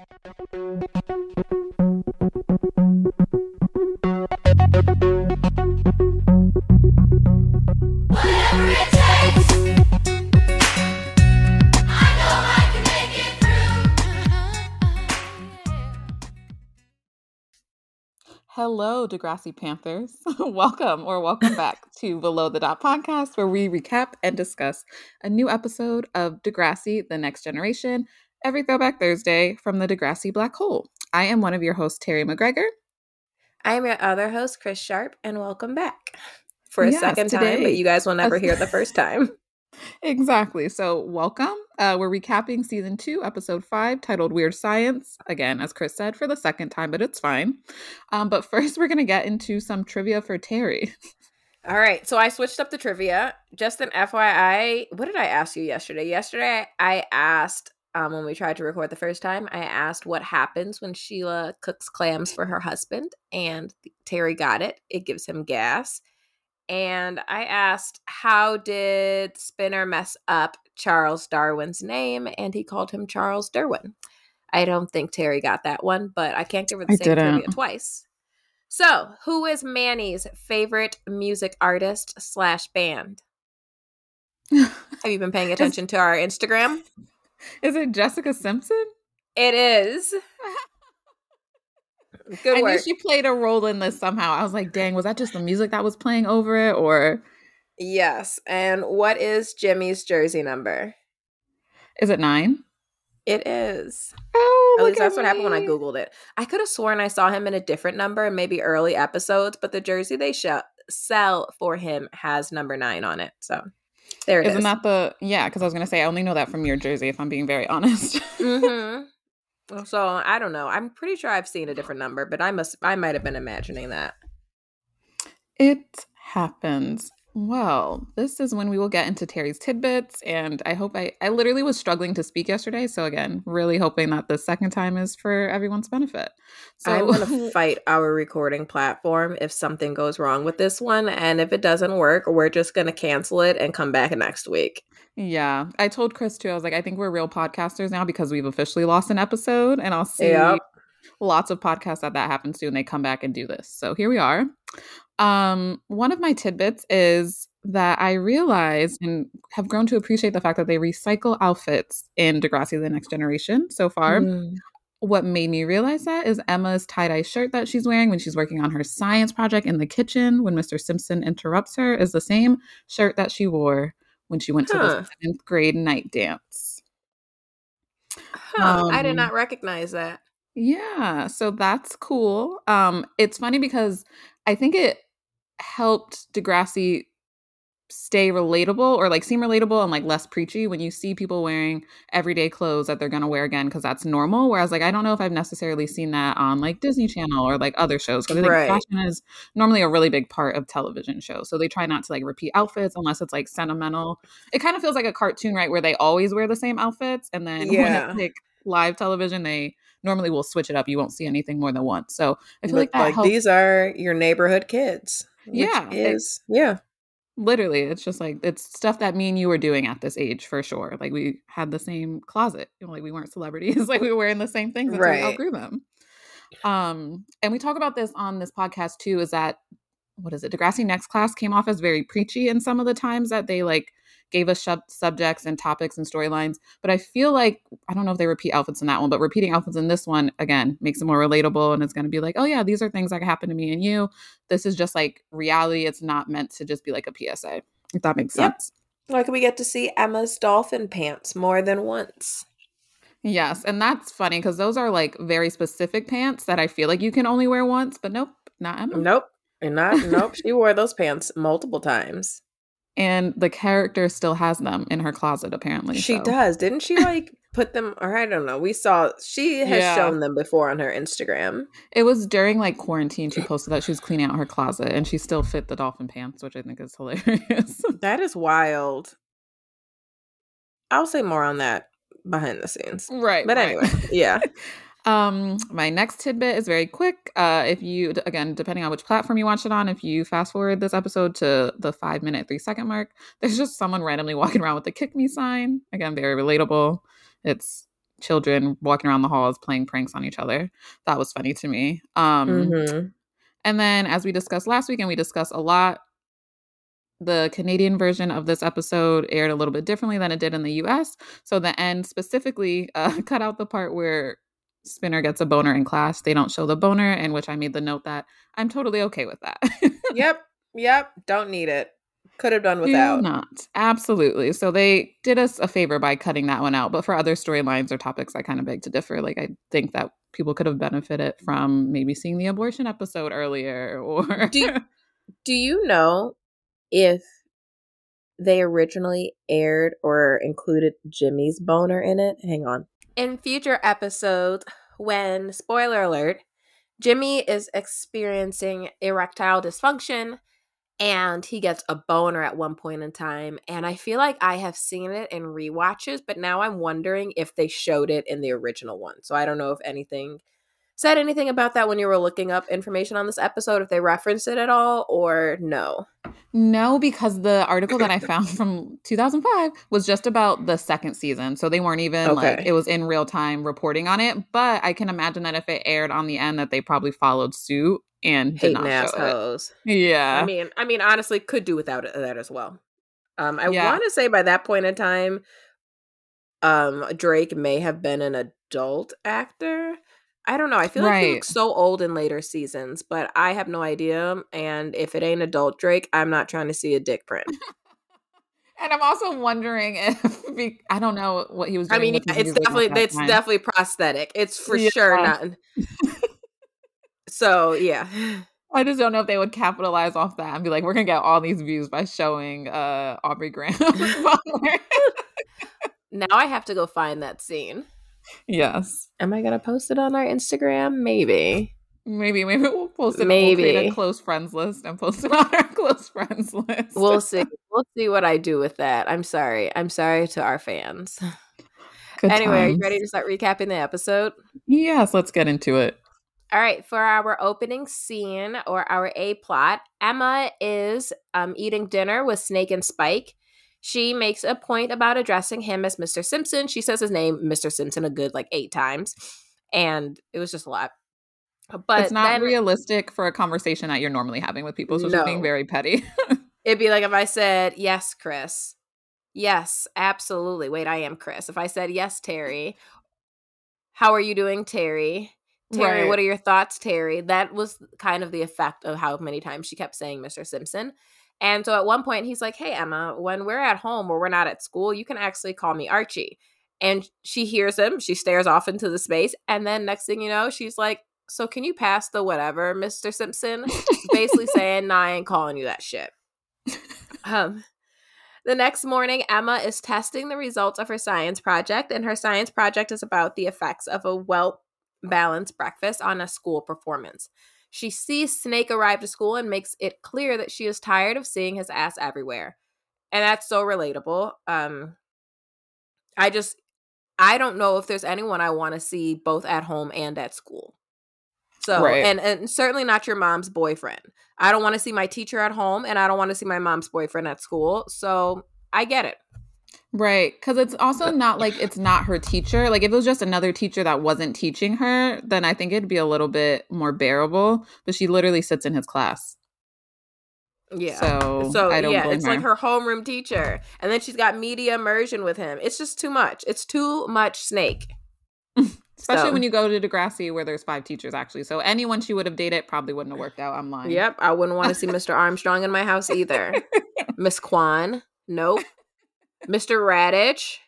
Hello, Degrassi Panthers. welcome or welcome back to Below the Dot podcast, where we recap and discuss a new episode of Degrassi The Next Generation every Throwback Thursday from the Degrassi Black Hole. I am one of your hosts, Terri McGregor. I am your other host, Chris Sharp, and welcome back for a yes, second today, time, but you guys will never hear the first time. exactly. So, welcome. Uh, we're recapping season two, episode five, titled Weird Science. Again, as Chris said, for the second time, but it's fine. Um, but first, we're going to get into some trivia for Terri. All right. So, I switched up the trivia. Just an FYI, what did I ask you yesterday? Yesterday, I asked um, when we tried to record the first time, I asked what happens when Sheila cooks clams for her husband, and Terri got it. It gives him gas and I asked, How did Spinner mess up Charles Darwin's name? And he called him Charles Derwin. I don't think Terri got that one, but I can't give her the I same didn't. trivia twice. So, who is Manny's favorite music artist slash band? Have you been paying attention to our Instagram? Is it Jessica Simpson? It is. Good I work. knew she played a role in this somehow. I was like, dang, was that just the music that was playing over it or Yes. And what is Jimmy's jersey number? Is it nine? It is. Oh, at least that's me. what happened when I googled it. I could have sworn I saw him in a different number, maybe early episodes, but the jersey they sh- sell for him has number nine on it. So there it Isn't is. that the yeah? Because I was gonna say I only know that from your jersey. If I'm being very honest. mm-hmm. So I don't know. I'm pretty sure I've seen a different number, but I must I might have been imagining that. It happens. Well, this is when we will get into Terri's tidbits, and I hope I I literally was struggling to speak yesterday, so again, really hoping that the second time is for everyone's benefit. So I'm gonna fight our recording platform if something goes wrong with this one, and if it doesn't work, we're just gonna cancel it and come back next week. Yeah, I told Chris too. I was like, I think we're real podcasters now because we've officially lost an episode, and I'll see yep. lots of podcasts that that happens to, and they come back and do this. So here we are. Um, one of my tidbits is that I realized and have grown to appreciate the fact that they recycle outfits in Degrassi the Next Generation so far. Mm. What made me realize that is Emma's tie dye shirt that she's wearing when she's working on her science project in the kitchen when Mr. Simpson interrupts her is the same shirt that she wore when she went huh. to the seventh grade night dance. Huh, um, I did um, not recognize that. Yeah, so that's cool. Um, it's funny because I think it helped Degrassi stay relatable or like seem relatable and like less preachy when you see people wearing everyday clothes that they're going to wear again because that's normal whereas like i don't know if i've necessarily seen that on like disney channel or like other shows because i think right. fashion is normally a really big part of television shows so they try not to like repeat outfits unless it's like sentimental it kind of feels like a cartoon right where they always wear the same outfits and then yeah. when it's like live television they normally will switch it up you won't see anything more than once so i feel like, like these are your neighborhood kids yeah is yeah. literally it's just like it's stuff that me and you were doing at this age for sure like we had the same closet you know, like we weren't celebrities like we were wearing the same things until right. we outgrew them. Um and we talk about this on this podcast too is that what is it? Degrassi next class came off as very preachy in some of the times that they like gave us sub- subjects and topics and storylines. But I feel like I don't know if they repeat outfits in that one, but repeating outfits in this one again makes it more relatable and it's going to be like, oh yeah, these are things that happen to me and you. This is just like reality. It's not meant to just be like a PSA. If that makes yep. sense. Like we get to see Emma's dolphin pants more than once. Yes, and that's funny because those are like very specific pants that I feel like you can only wear once, but nope, not Emma. Nope. And not nope, she wore those pants multiple times and the character still has them in her closet apparently she so. does didn't she like put them or i don't know we saw she has yeah. shown them before on her instagram it was during like quarantine she posted that she was cleaning out her closet and she still fit the dolphin pants which i think is hilarious that is wild i'll say more on that behind the scenes right but right. anyway yeah Um, my next tidbit is very quick. Uh, if you, again, depending on which platform you watch it on, if you fast forward this episode to the five minute, three second mark, there's just someone randomly walking around with the kick me sign. Again, very relatable. It's children walking around the halls playing pranks on each other. That was funny to me. Um, mm-hmm. And then, as we discussed last week, and we discussed a lot, the Canadian version of this episode aired a little bit differently than it did in the US. So the end specifically uh, cut out the part where Spinner gets a boner in class. They don't show the boner, in which I made the note that I'm totally okay with that. yep. Yep. Don't need it. Could have done without. Do not. Absolutely. So they did us a favor by cutting that one out. But for other storylines or topics, I kind of beg to differ. Like, I think that people could have benefited from maybe seeing the abortion episode earlier or. do, do you know if they originally aired or included Jimmy's boner in it? Hang on. In future episodes, when, spoiler alert, Jimmy is experiencing erectile dysfunction and he gets a boner at one point in time. And I feel like I have seen it in re-watches, but now I'm wondering if they showed it in the original one. So I don't know if anything said anything about that when you were looking up information on this episode, if they referenced it at all, or no? No, because the article that I found from 2005 was just about the second season. So they weren't even okay. like, it was in real time reporting on it. But I can imagine that if it aired on the end, that they probably followed suit and did not ass hoes. Yeah. I mean, I mean, honestly, could do without that as well. Um, I yeah. want to say by that point in time, um, Drake may have been an adult actor. I don't know. I feel like he looks so old in later seasons, but I have no idea. And if it ain't adult Drake, I'm not trying to see a dick print. and I'm also wondering if I don't know what he was. Doing. I mean, it's definitely it's time. definitely prosthetic. It's for yeah. sure not. so yeah. I just don't know if they would capitalize off that and be like, we're gonna get all these views by showing uh Aubrey Graham. now I have to go find that scene. Yes. Am I gonna post it on our Instagram? Maybe. Maybe, maybe we'll post it. Maybe we'll create a close friends list and post it on our close friends list. we'll see. We'll see what I do with that. I'm sorry. I'm sorry to our fans. Good anyway, times. are you ready to start recapping the episode? Yes, let's get into it. All right, for our opening scene or our A plot, Emma is um, eating dinner with Snake and Spike. She makes a point about addressing him as Mr. Simpson. She says his name, Mr. Simpson, a good like eight times. And it was just a lot. But it's not then, realistic for a conversation that you're normally having with people. So no. she's being very petty. It'd be like if I said, Yes, Chris. Yes, absolutely. Wait, I am Chris. If I said, Yes, Terri. How are you doing, Terri? Terri, right. what are your thoughts, Terri? That was kind of the effect of how many times she kept saying Mr. Simpson. And so at one point, he's like, Hey, Emma, when we're at home or we're not at school, you can actually call me Archie. And she hears him, she stares off into the space. And then next thing you know, she's like, So can you pass the whatever, Mr. Simpson? Basically saying, Nah, I ain't calling you that shit. Um, the next morning, Emma is testing the results of her science project, and her science project is about the effects of a well balanced breakfast on a school performance. She sees Snake arrive to school and makes it clear that she is tired of seeing his ass everywhere. And that's so relatable. Um I just I don't know if there's anyone I want to see both at home and at school. So right. and and certainly not your mom's boyfriend. I don't want to see my teacher at home and I don't want to see my mom's boyfriend at school. So I get it. Right. Because it's also not like it's not her teacher. Like, if it was just another teacher that wasn't teaching her, then I think it'd be a little bit more bearable. But she literally sits in his class. Yeah. So, so yeah, it's her. like her homeroom teacher. And then she's got media immersion with him. It's just too much. It's too much snake. Especially so. when you go to Degrassi where there's five teachers actually. So anyone she would have dated probably wouldn't have worked out. I'm lying. Yep. I wouldn't want to see Mr. Armstrong in my house either. Miss Kwan. Nope. Mr. Radich.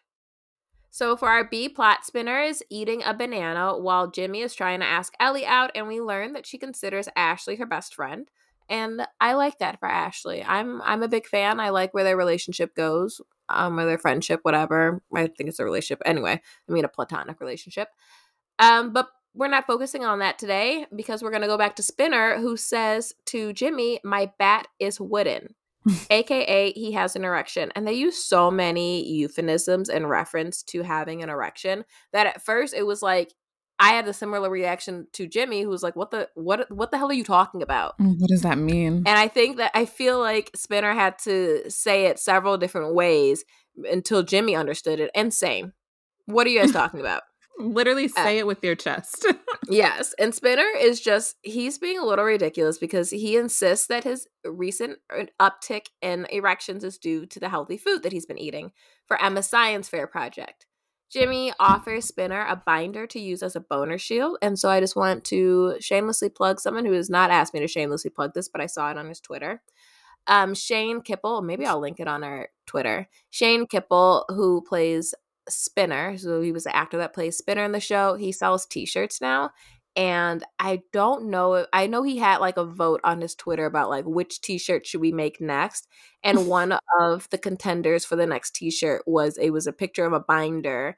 So for our B plot spinner is eating a banana while Jimmy is trying to ask Ellie out, and we learn that she considers Ashley her best friend. And I like that for Ashley. I'm I'm a big fan. I like where their relationship goes, um, or their friendship, whatever. I think it's a relationship. Anyway, I mean a platonic relationship. Um, but we're not focusing on that today because we're gonna go back to Spinner, who says to Jimmy, My bat is wooden. Aka he has an erection and they use so many euphemisms in reference to having an erection that at first it was like i had a similar reaction to jimmy who was like what the what what the hell are you talking about? Mm, what does that mean? And i think that i feel like spinner had to say it several different ways until jimmy understood it and same. What are you guys talking about Literally say uh, it with your chest. yes. And Spinner is just, he's being a little ridiculous because he insists that his recent uh, uptick in erections is due to the healthy food that he's been eating for Emma's science fair project. Jimmy offers Spinner a binder to use as a boner shield. And so I just want to shamelessly plug someone who has not asked me to shamelessly plug this, but I saw it on his Twitter. Um, Shane Kippel, maybe I'll link it on our Twitter. Shane Kippel, who plays Spinner, so he was the actor that plays Spinner in the show, he sells t shirts now. And I don't know. I know he had like a vote on his Twitter about like which T-shirt should we make next, and one of the contenders for the next T-shirt was it was a picture of a binder,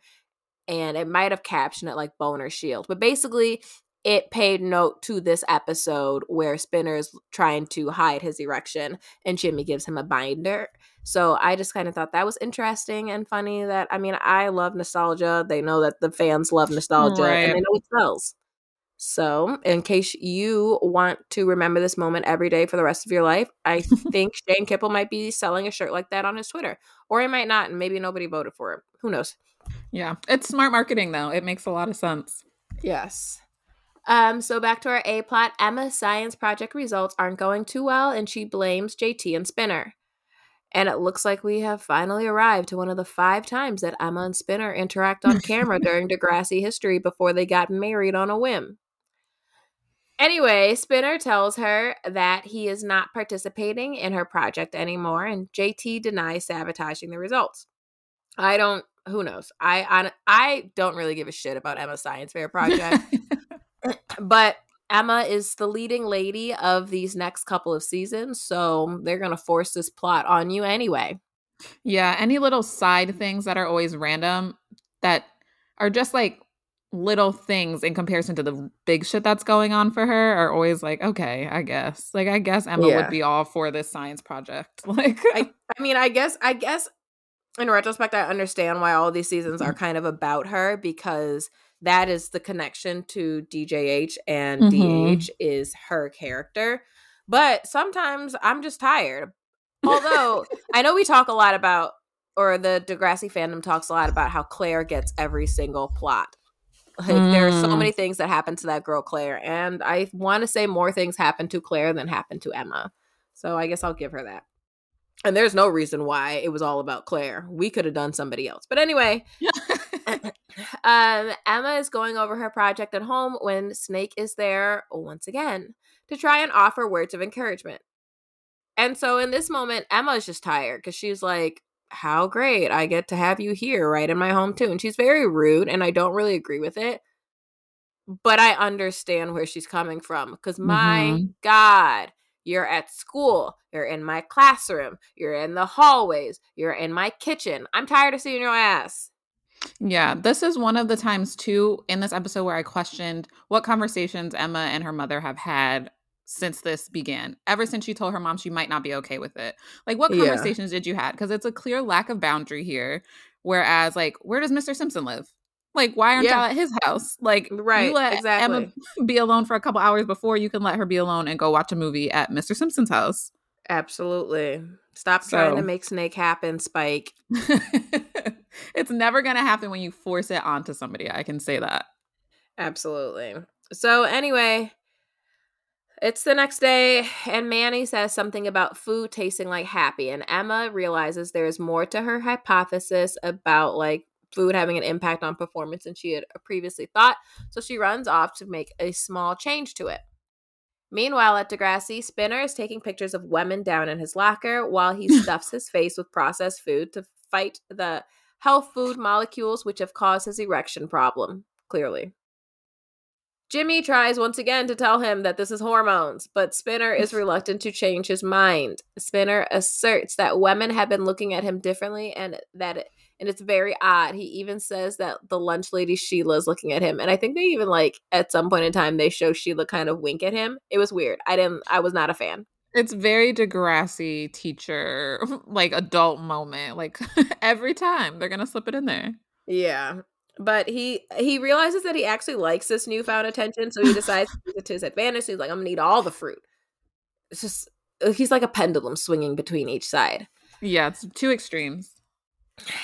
and it might have captioned it like "boner shield," but basically it paid note to this episode where Spinner's trying to hide his erection, and Jimmy gives him a binder. So I just kind of thought that was interesting and funny. That I mean, I love nostalgia. They know that the fans love nostalgia, right. and they know it sells. So, in case you want to remember this moment every day for the rest of your life, I think Shane Kippel might be selling a shirt like that on his Twitter. Or he might not, and maybe nobody voted for it. Who knows? Yeah. It's smart marketing, though. It makes a lot of sense. Yes. Um, so back to our A plot. Emma's science project results aren't going too well, and she blames JT and Spinner. And it looks like we have finally arrived to one of the five times that Emma and Spinner interact on camera during Degrassi history before they got married on a whim. Anyway, Spinner tells her that he is not participating in her project anymore, and JT denies sabotaging the results. I don't. Who knows? I I, I don't really give a shit about Emma's science fair project, but Emma is the leading lady of these next couple of seasons, so they're gonna force this plot on you anyway. Yeah, any little side things that are always random that are just like little things in comparison to the big shit that's going on for her are always like, okay, I guess. Like I guess Emma yeah. would be all for this science project. Like I, I mean, I guess I guess in retrospect I understand why all these seasons are mm-hmm. kind of about her because that is the connection to DJH and mm-hmm. DH is her character. But sometimes I'm just tired. Although I know we talk a lot about or the Degrassi fandom talks a lot about how Claire gets every single plot. Like mm. there are so mm. many things that happen to that girl Claire, and I want to say more things happen to Claire than happen to Emma. So I guess I'll give her that. And there's no reason why it was all about Claire. We could have done somebody else. But anyway, um, Emma is going over her project at home when Snake is there once again to try and offer words of encouragement. And so in this moment, Emma is just tired because she's like, how great I get to have you here right in my home too. And she's very rude and I don't really agree with it. But I understand where she's coming from because my mm-hmm. God, you're at school, you're in my classroom, you're in the hallways, you're in my kitchen. I'm tired of seeing your ass. Yeah, this is one of the times too in this episode where I questioned what conversations Emma and her mother have had since this began. Ever since she told her mom she might not be okay with it. Like what conversations yeah. did you had? Because it's a clear lack of boundary here. Whereas, like, where does Mr. Simpson live? Like, why aren't yeah. y'all at his house? Like, right, you let exactly. Emma be alone for a couple hours before you can let her be alone and go watch a movie at Mr. Simpson's house. Absolutely. Stop so. trying to make Snake happen, Spike. it's never going to happen when you force it onto somebody. I can say that. Absolutely. So, anyway, it's the next day, and Manny says something about food tasting like happy, and Emma realizes there is more to her hypothesis about like food having an impact on performance than she had previously thought. So she runs off to make a small change to it. Meanwhile, at Degrassi, Spinner is taking pictures of women down in his locker while he stuffs his face with processed food to fight the health food molecules which have caused his erection problem, clearly. Jimmy tries once again to tell him that this is hormones, but Spinner is reluctant to change his mind. Spinner asserts that women have been looking at him differently and that it, and it's very odd. He even says that the lunch lady Sheila is looking at him, and I think they even like at some point in time they show Sheila kind of wink at him. It was weird. I didn't. I was not a fan. It's very Degrassi teacher like adult moment. Like every time they're gonna slip it in there. Yeah, but he he realizes that he actually likes this newfound attention, so he decides to use it to his advantage. He's like, I'm gonna eat all the fruit. It's just uh, he's like a pendulum swinging between each side. Yeah, it's two extremes.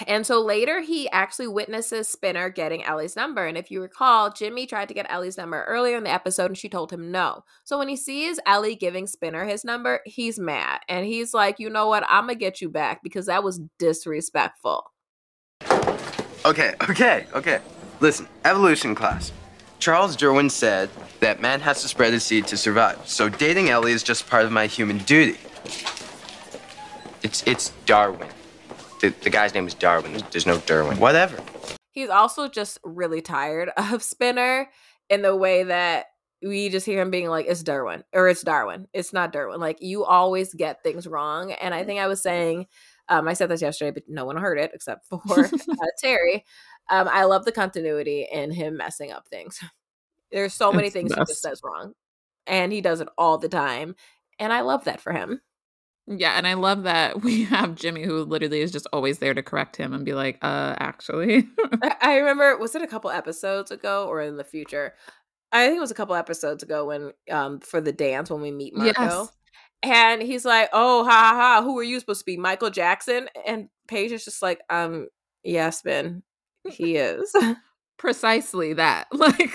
And so later, he actually witnesses Spinner getting Ellie's number. And if you recall, Jimmy tried to get Ellie's number earlier in the episode and she told him no. So when he sees Ellie giving Spinner his number, he's mad. And he's like, you know what? I'm going to get you back because that was disrespectful. Okay, okay, okay. Listen, evolution class. Charles Darwin said that man has to spread his seed to survive. So dating Ellie is just part of my human duty. It's it's Darwin. The, the guy's name is Darwin. There's no Derwin. Whatever. He's also just really tired of Spinner in the way that we just hear him being like, it's Darwin or it's Darwin. It's not Darwin. Like you always get things wrong. And I think I was saying, um, I said this yesterday, but no one heard it except for uh, Terri. Um, I love the continuity in him messing up things. There's so many It's things the he just best. says wrong, and he does it all the time. And I love that for him. Yeah, and I love that we have Jimmy who literally is just always there to correct him and be like, uh, actually. I remember, was it a couple episodes ago or in the future? I think it was a couple episodes ago when, um, for the dance when we meet Marco. Yes. And he's like, "Oh, ha ha ha! Who are you supposed to be, Michael Jackson?" And Paige is just like, "Um, yes, Ben, he is." Precisely that. Like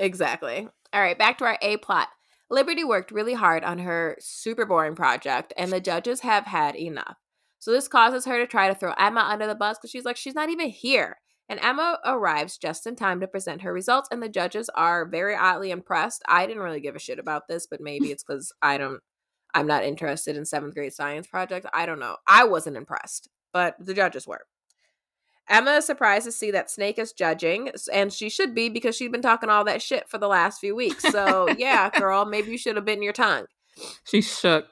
exactly. All right, back to our A plot. Liberty worked really hard on her super boring project, and the judges have had enough. So this causes her to try to throw Emma under the bus because she's like, she's not even here. And Emma arrives just in time to present her results, and the judges are very oddly impressed. I didn't really give a shit about this, but maybe it's because I don't, I'm not interested in seventh grade science projects. I don't know. I wasn't impressed, but the judges were. Emma is surprised to see that Snake is judging, and she should be because she's been talking all that shit for the last few weeks. So, yeah, girl, maybe you should have bitten your tongue. she shook.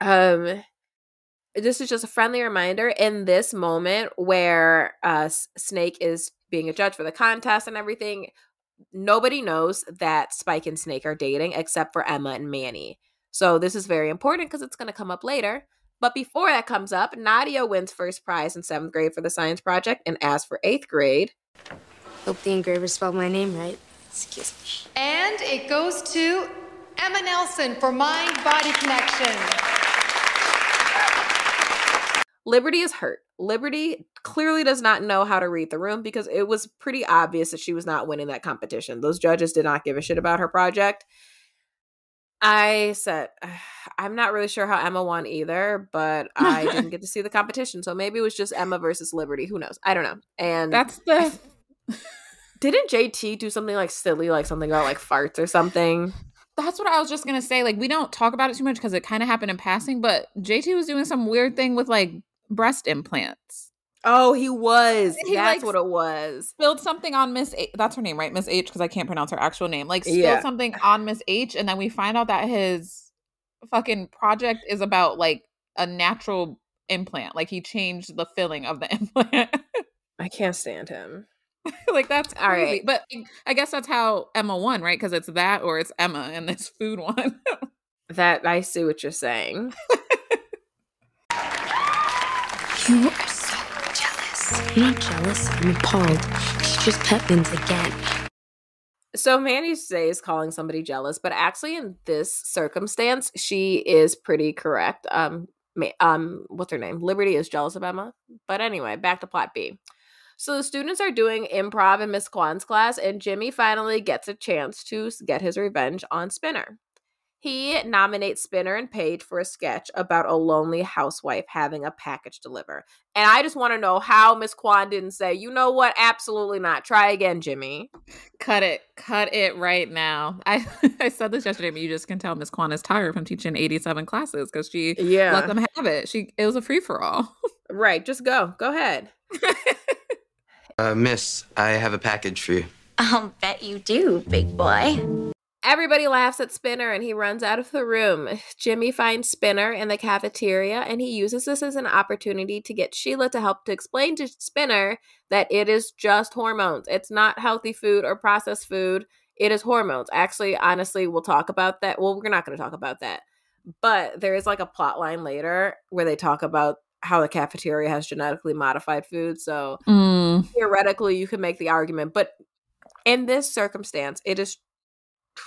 Um, this is just a friendly reminder in this moment where uh, Snake is being a judge for the contest and everything. Nobody knows that Spike and Snake are dating except for Emma and Manny. So this is very important because it's going to come up later. But before that comes up, Nadia wins first prize in seventh grade for the science project. And as for eighth grade, Hope the engraver spelled my name right. Excuse me. And it goes to Emma Nelson for Mind Body Connection. Liberty is hurt. Liberty clearly does not know how to read the room because it was pretty obvious that she was not winning that competition. Those judges did not give a shit about her project. I said, I'm not really sure how Emma won either, but I didn't get to see the competition. So maybe it was just Emma versus Liberty. Who knows? I don't know. And That's the didn't JT do something like silly, like something about like farts or something? That's what I was just gonna say. Like, we don't talk about it too much because it kind of happened in passing, but JT was doing some weird thing with like breast implants. Oh, he was. He, That's like, what it was. Spilled something on Miss H. That's her name, right? Miss H, because I can't pronounce her actual name. Like, spilled Yeah. something on Miss H, and then we find out that his fucking project is about like a natural implant. Like, he changed the filling of the implant. I can't stand him. like, that's All crazy. right. But I guess that's how Emma won, right? Because it's that or it's Emma in this food one. That I see what you're saying. You not jealous. I'm appalled. Teacher's pet wins again. So Manny is calling somebody jealous, but actually in this circumstance, she is pretty correct. Um, um, what's her name? Liberty is jealous of Emma. But anyway, back to plot B. So the students are doing improv in Miss Kwan's class, and Jimmy finally gets a chance to get his revenge on Spinner. He nominates Spinner and Paige for a sketch about a lonely housewife having a package deliver. And I just want to know how Miss Kwan didn't say, you know what? Absolutely not. Try again, Jimmy. cut it. Cut it right now. I, I said this yesterday, but you just can tell Miss Kwan is tired from teaching 87 classes because she Yeah. let them have it. She It was a free for all. Right, just go. Go ahead. Uh, miss, I have a package for you. I'll bet you do, big boy. Everybody laughs at Spinner and he runs out of the room. Jimmy finds Spinner in the cafeteria and he uses this as an opportunity to get Sheila to help to explain to Spinner that it is just hormones. It's not healthy food or processed food. It is hormones. Actually, honestly, we'll talk about that. Well, we're not going to talk about that. But there is like a plot line later where they talk about how the cafeteria has genetically modified food. So Mm, theoretically you could make the argument but in this circumstance it is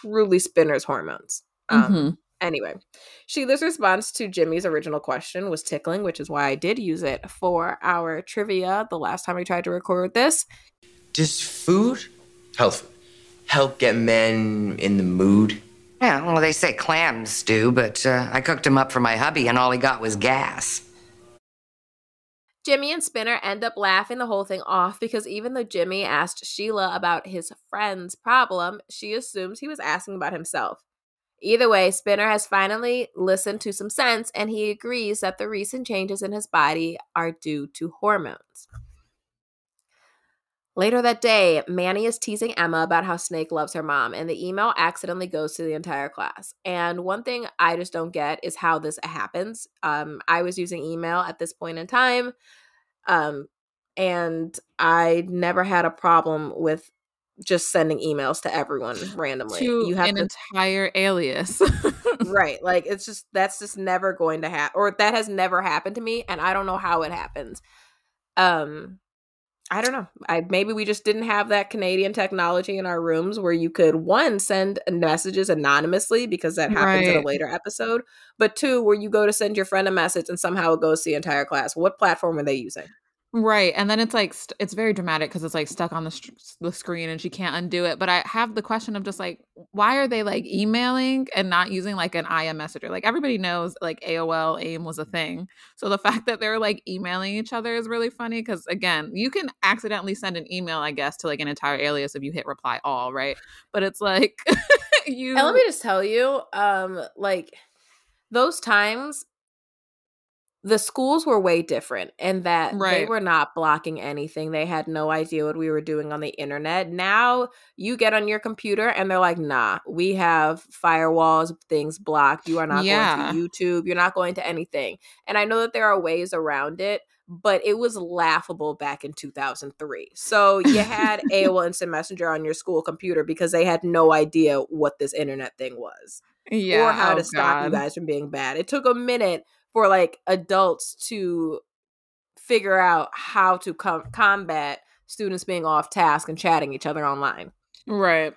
truly spinner's hormones um, mhm. Anyway, Sheila's response to Jimmy's original question was tickling, which is why I did use it for our trivia the last time we tried to record this. Does food, health food, help get men in the mood? Yeah, well, they say clams do, but uh, I cooked them up for my hubby and all he got was gas. Jimmy and Spinner end up laughing the whole thing off because even though Jimmy asked Sheila about his friend's problem, she assumes he was asking about himself. Either way, Spinner has finally listened to some sense and he agrees that the recent changes in his body are due to hormones. Later that day, Manny is teasing Emma about how Snake loves her mom, and the email accidentally goes to the entire class. And one thing I just don't get is how this happens. Um, I was using email at this point in time, um, and I never had a problem with just sending emails to everyone randomly. To you have an to, entire alias. right? Like it's just that's just never going to happen, or that has never happened to me, and I don't know how it happens. Um, I don't know. I maybe we just didn't have that Canadian technology in our rooms where you could one send messages anonymously because that happens in a later episode, but two where you go to send your friend a message and somehow it goes to the entire class. What platform are they using? Right, and then it's like st- it's very dramatic because it's like stuck on the str- the screen and she can't undo it. But I have the question of just like, why are they like emailing and not using like an IM messenger? Like everybody knows like AOL AIM was a thing, so the fact that they're like emailing each other is really funny because again, you can accidentally send an email, I guess, to like an entire alias if you hit reply all, right? But it's like you. And let me just tell you, um, like those times, the schools were way different in that they were not blocking anything. They had no idea what we were doing on the internet. Now you get on your computer and they're like, nah, we have firewalls, things blocked. You are not Yeah. going to YouTube. You're not going to anything. And I know that there are ways around it. But it was laughable back in 2003. So you had AOL Instant Messenger on your school computer because they had no idea what this internet thing was yeah, or how oh to stop you guys from being bad. It took a minute for like adults to figure out how to com- combat students being off task and chatting each other online. Right.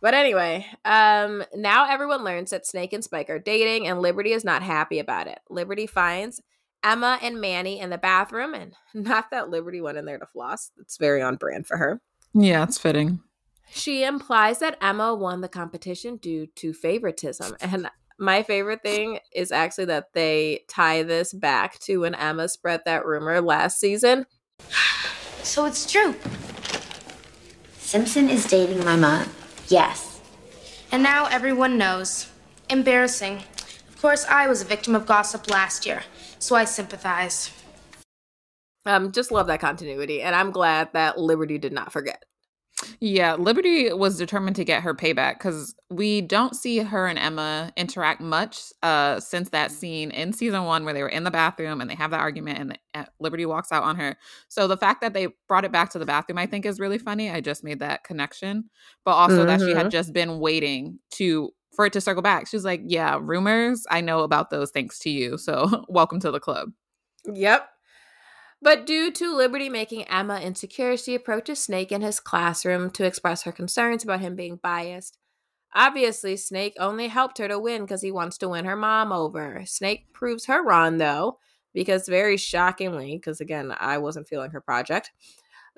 But anyway, um now everyone learns that Snake and Spike are dating and Liberty is not happy about it. Liberty finds Emma and Manny in the bathroom and not that Liberty went in there to floss. It's very on brand for her. Yeah, it's fitting. She implies that Emma won the competition due to favoritism. And my favorite thing is actually that they tie this back to when Emma spread that rumor last season. So it's true. Simpson is dating my mom. Yes. And now everyone knows. Embarrassing. Of course, I was a victim of gossip last year, so I sympathize. Um, just love that continuity, and I'm glad that Liberty did not forget. Yeah, Liberty was determined to get her payback because we don't see her and Emma interact much uh, since that scene in season one where they were in the bathroom and they have that argument and uh, Liberty walks out on her. So the fact that they brought it back to the bathroom, I think, is really funny. I just made that connection, but also that she had just been waiting to for it to circle back. She's like, "Yeah, rumors. I know about those thanks to you. So welcome to the club." Yep. But due to Liberty making Emma insecure, she approaches Snake in his classroom to express her concerns about him being biased. Obviously, Snake only helped her to win because he wants to win her mom over. Snake proves her wrong, though, because very shockingly, because again, I wasn't feeling her project,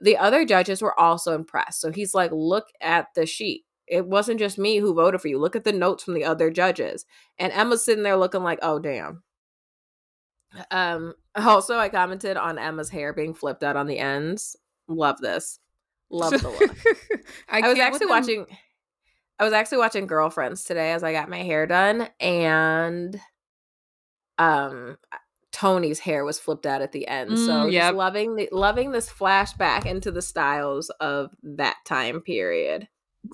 the other judges were also impressed. So he's like, look at the sheet. It wasn't just me who voted for you. Look at the notes from the other judges. And Emma's sitting there looking like, oh, damn. Um, also, I commented on Emma's hair being flipped out on the ends. Love this. Love the look. I, I was actually watching I was actually watching Girlfriends today as I got my hair done and um Toni's hair was flipped out at the end. so Mm, just yep. loving the, loving this flashback into the styles of that time period.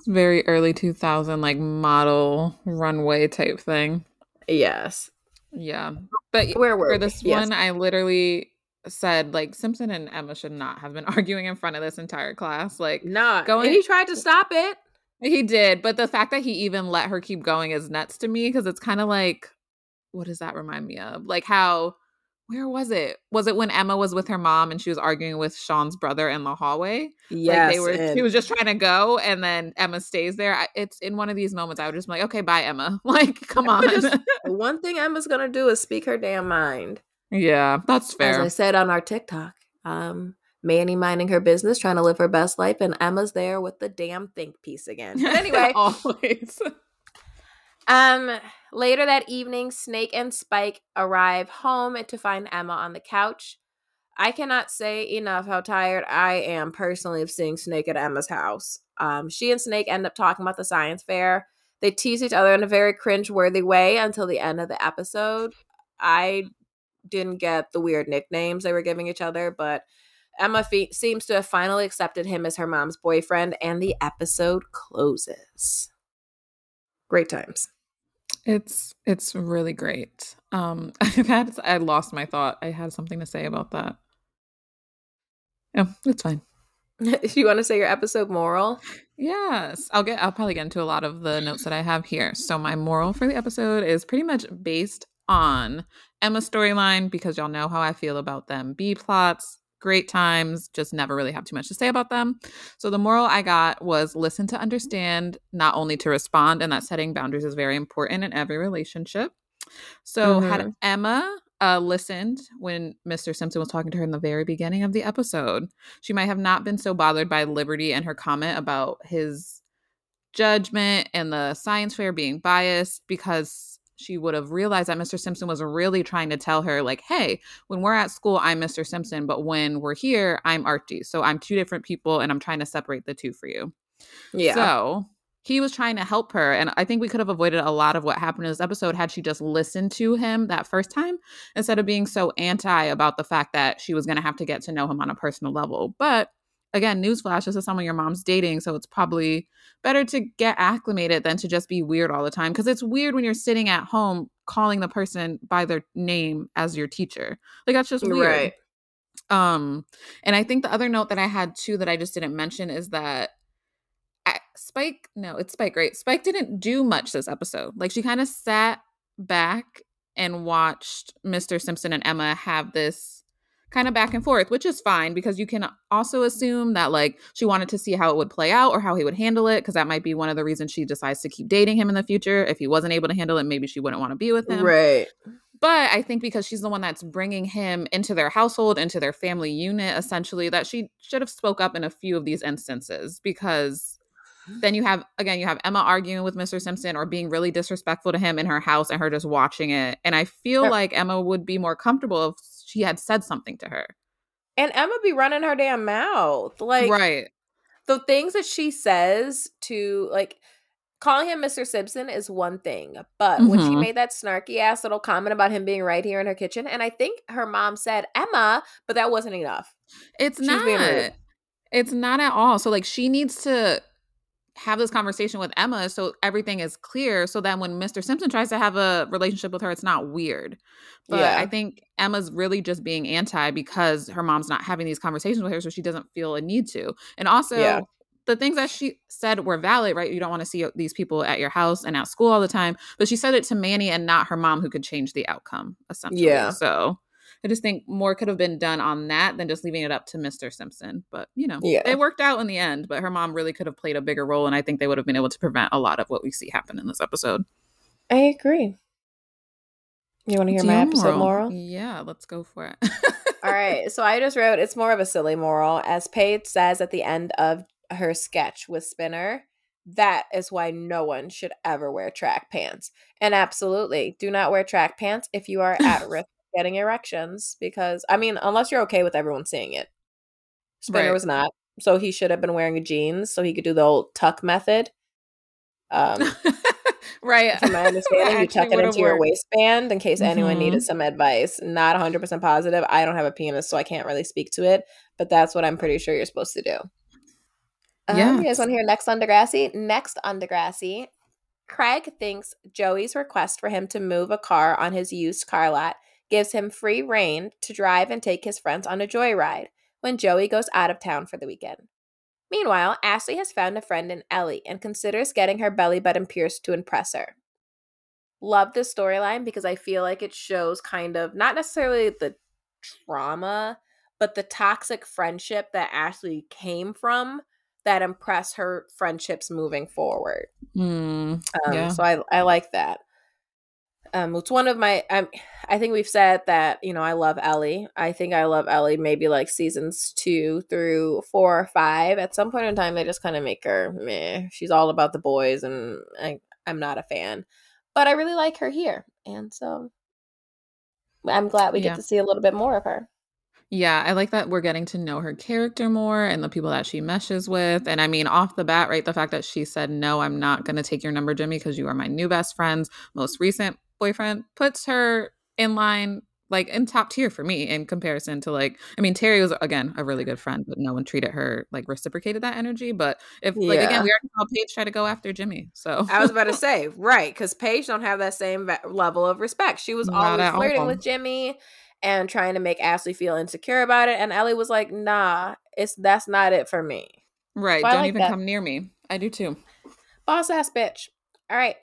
very early 2000 like model runway type thing. Yes. Yeah. But Where were for this Yes. one, I literally said like Simpson and Emma should not have been arguing in front of this entire class. Like Nah. Going- and he tried to stop it. he did, but the fact that he even let her keep going is nuts to me because it's kind of like what does that remind me of? Like how where was it? Was it when Emma was with her mom and she was arguing with Sean's brother in the hallway? Yes, like they were. and- She was just trying to go, and then Emma stays there. I, it's in one of these moments. I would just be like, okay, bye, Emma. Like, come on. Just- one thing Emma's gonna do is speak her damn mind. yeah, that's fair. As. I said on our TikTok, um, Manny minding her business, trying to live her best life, and Emma's there with the damn think piece again. But anyway, always. Um, later that evening, Snake and Spike arrive home to find Emma on the couch. I cannot say enough how tired I am personally of seeing Snake at Emma's house. Um, she and Snake end up talking about the science fair. They tease each other in a very cringe-worthy way until the end of the episode. I didn't get the weird nicknames they were giving each other, but Emma fe- seems to have finally accepted him as her mom's boyfriend, and the episode closes. Great times. It's it's really great. Um, I've had I lost my thought. I had something to say about that. Yeah, it's fine. if you want to say your episode moral, Yes, I'll get. I'll probably get into a lot of the notes that I have here. So my moral for the episode is pretty much based on Emma's storyline because y'all know how I feel about them. B plots, great times, just never really have too much to say about them. So the moral I got was listen to understand, not only to respond, and that setting boundaries is very important in every relationship. So had Mhm. Emma uh, listened when Mr. Simpson was talking to her in the very beginning of the episode, she might have not been so bothered by Liberty and her comment about his judgment and the science fair being biased because she would have realized that Mr. Simpson was really trying to tell her, like, hey, when we're at school, I'm Mr. Simpson, but when we're here, I'm Archie. So I'm two different people and I'm trying to separate the two for you. yeah, So he was trying to help her. And I think we could have avoided a lot of what happened in this episode had she just listened to him that first time instead of being so anti about the fact that she was going to have to get to know him on a personal level. But again, newsflash, this is someone your mom's dating. So it's probably better to get acclimated than to just be weird all the time. Because it's weird when you're sitting at home calling the person by their name as your teacher. Like that's just weird. right. Um, and I think the other note that I had too that I just didn't mention is that I, Spike, no, it's Spike, right? Spike didn't do much this episode. Like she kind of sat back and watched Mr. Simpson and Emma have this kind of back and forth, which is fine because you can also assume that like she wanted to see how it would play out or how he would handle it because that might be one of the reasons she decides to keep dating him in the future. If he wasn't able to handle it, maybe she wouldn't want to be with him. Right. But I think because she's the one that's bringing him into their household, into their family unit, essentially, that she should have spoke up in a few of these instances because then you have again you have Emma arguing with Mr. Simpson or being really disrespectful to him in her house and her just watching it. And I feel Yeah. like Emma would be more comfortable if she had said something to her. And Emma be running her damn mouth. Like right. the things that she says to like calling him Mr. Simpson is one thing, but when she Mhm. made that snarky ass little comment about him being right here in her kitchen, and I think her mom said Emma, but that wasn't enough. It's She's not. It's not at all. So like she needs to have this conversation with Emma so everything is clear so that when Mr. Simpson tries to have a relationship with her it's not weird. But Yeah. I think Emma's really just being anti because her mom's not having these conversations with her so she doesn't feel a need to. And also Yeah. the things that she said were valid, right? You don't want to see uh, these people at your house and at school all the time, but she said it to Manny and not her mom who could change the outcome essentially. Yeah. So I just think more could have been done on that than just leaving it up to Mr. Simpson. But you know, Yeah. it worked out in the end. But her mom really could have played a bigger role, and I think they would have been able to prevent a lot of what we see happen in this episode. I agree. You want to hear my episode moral? Yeah, let's go for it. All right. So I just wrote it's more of a silly moral. As Paige says at the end of her sketch with Spinner, that is why no one should ever wear track pants. And absolutely, do not wear track pants if you are at risk getting erections. Because, I mean, unless you're okay with everyone seeing it. Spinner Right. was not. So he should have been wearing jeans so he could do the old tuck method. Um, right. from my understanding, you tuck it into your worked. waistband in case anyone Mhm. needed some advice. Not 100% positive. I don't have a penis, so I can't really speak to it, but that's what I'm pretty sure you're supposed to do. Um, You guys want to hear next on Degrassi? Next on Degrassi, Craig thinks Joey's request for him to move a car on his used car lot gives him free reign to drive and take his friends on a joyride when Joey goes out of town for the weekend. Meanwhile, Ashley has found a friend in Ellie and considers getting her belly button pierced to impress her. love this storyline because I feel like it shows kind of not necessarily the trauma, but the toxic friendship that Ashley came from that impress her friendships moving forward. Mm, Um, yeah. So I I like that. Um, it's one of my. Um, I think we've said that you know I love Ellie. I think I love Ellie. Maybe like seasons two through four or five. At some point in time, they just kind of make her meh. She's all about the boys, and I I'm not a fan. But I really like her here, and so I'm glad we Yeah. get to see a little bit more of her. Yeah, I like that we're getting to know her character more and the people that she meshes with. And I mean, off the bat, right? The fact that she said, No, I'm not going to take your number, Jimmy, because you are my new best friend's most recent boyfriend puts her in line, like in top tier for me in comparison to like, I mean, Terri was, again, a really good friend, but no one treated her like reciprocated that energy. But if, like, again, we already saw Paige try to go after Jimmy. So I was about to say, right, because Paige don't have that same va- level of respect. She was Not always flirting all. with Jimmy and trying to make Ashley feel insecure about it, and Ellie was like, "Nah, it's that's not it for me." right. So don't like even that. come near me. I do too. Boss ass bitch. All right.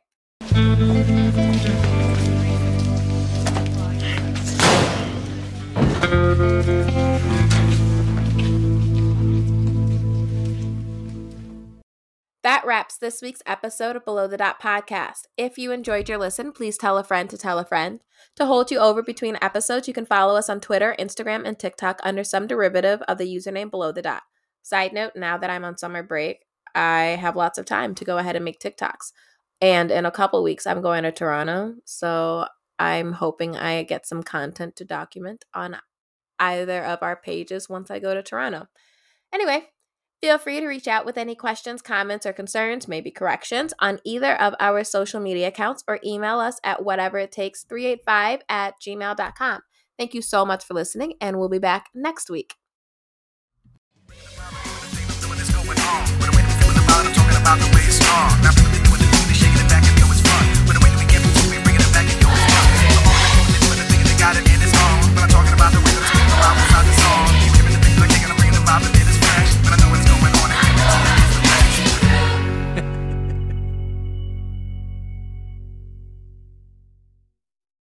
That wraps this week's episode of Below the Dot podcast. If you enjoyed your listen, please tell a friend to tell a friend. To hold you over between episodes, you can follow us on Twitter, Instagram, and TikTok under some derivative of the username Below the Dot. Side note, now that I'm on summer break, I have lots of time to go ahead and make TikToks. And in a couple weeks, I'm going to Toronto. So I'm hoping I get some content to document on either of our pages once I go to Toronto. Anyway, Feel free to reach out with any questions, comments, or concerns, maybe corrections, on either of our social media accounts or email us at whateverittakes385 at gmail.com. Thank you so much for listening, and we'll be back next week. about the